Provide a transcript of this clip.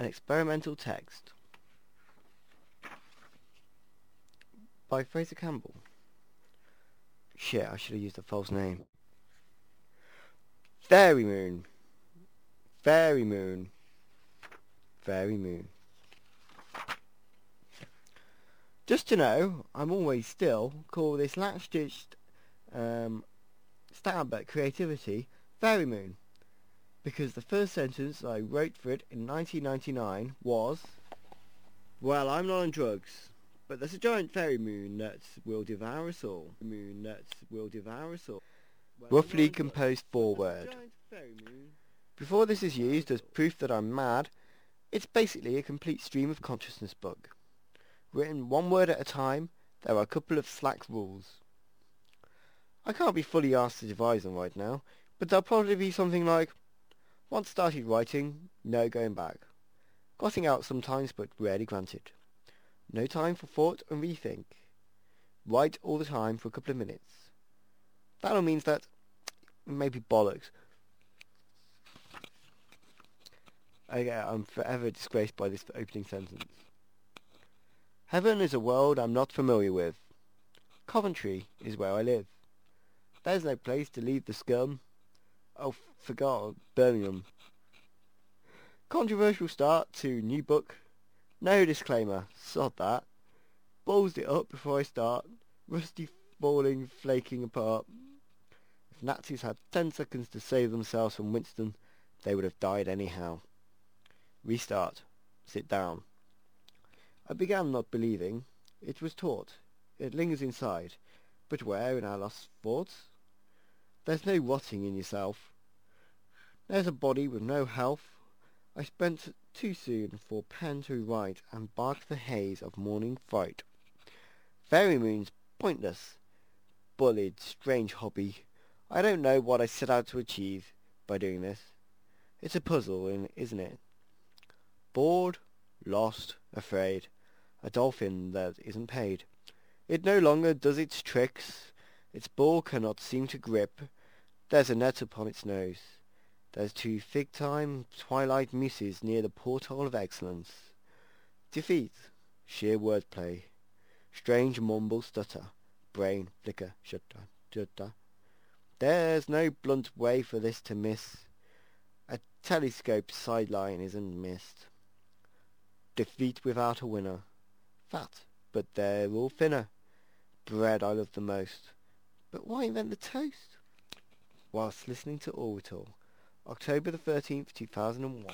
An experimental text by Fraser Campbell. Shit, I should have used a false name. Fairy Moon. Fairy Moon. Fairy Moon. Just to know, I'm always still call this last-ditched um, stab at creativity Fairy Moon because the first sentence I wrote for it in 1999 was, Well, I'm not on drugs, but there's a giant fairy moon that will devour us all. Moon that will devour us all. Well, Roughly composed foreword. Before this is used as proof that I'm mad, it's basically a complete stream of consciousness book. Written one word at a time, there are a couple of slack rules. I can't be fully asked to devise them right now, but they'll probably be something like, once started writing, no going back. Crossing out sometimes, but rarely granted. No time for thought and rethink. Write all the time for a couple of minutes. That all means that maybe bollocks. Okay, uh, I'm forever disgraced by this opening sentence. Heaven is a world I'm not familiar with. Coventry is where I live. There's no place to leave the scum. Oh, forgot Birmingham. Controversial start to new book. No disclaimer. Sod that. Balls it up before I start. Rusty falling, flaking apart. If Nazis had ten seconds to save themselves from Winston, they would have died anyhow. Restart. Sit down. I began not believing. It was taught. It lingers inside. But where in our lost thoughts? There's no rotting in yourself. There's a body with no health. I spent too soon for pen to write and bark the haze of morning fright. Fairy moons pointless. Bullied, strange hobby. I don't know what I set out to achieve by doing this. It's a puzzle, isn't it? Bored, lost, afraid. A dolphin that isn't paid. It no longer does its tricks. Its ball cannot seem to grip. There's a net upon its nose. There's two fig-time twilight muses near the porthole of excellence. Defeat, sheer wordplay, strange mumble stutter, brain flicker, shutta, shutta. There's no blunt way for this to miss. A telescope sideline isn't missed. Defeat without a winner. Fat, but they're all thinner. Bread I love the most. But why invent the toast? Whilst listening to Orbital, October the 13th, 2001.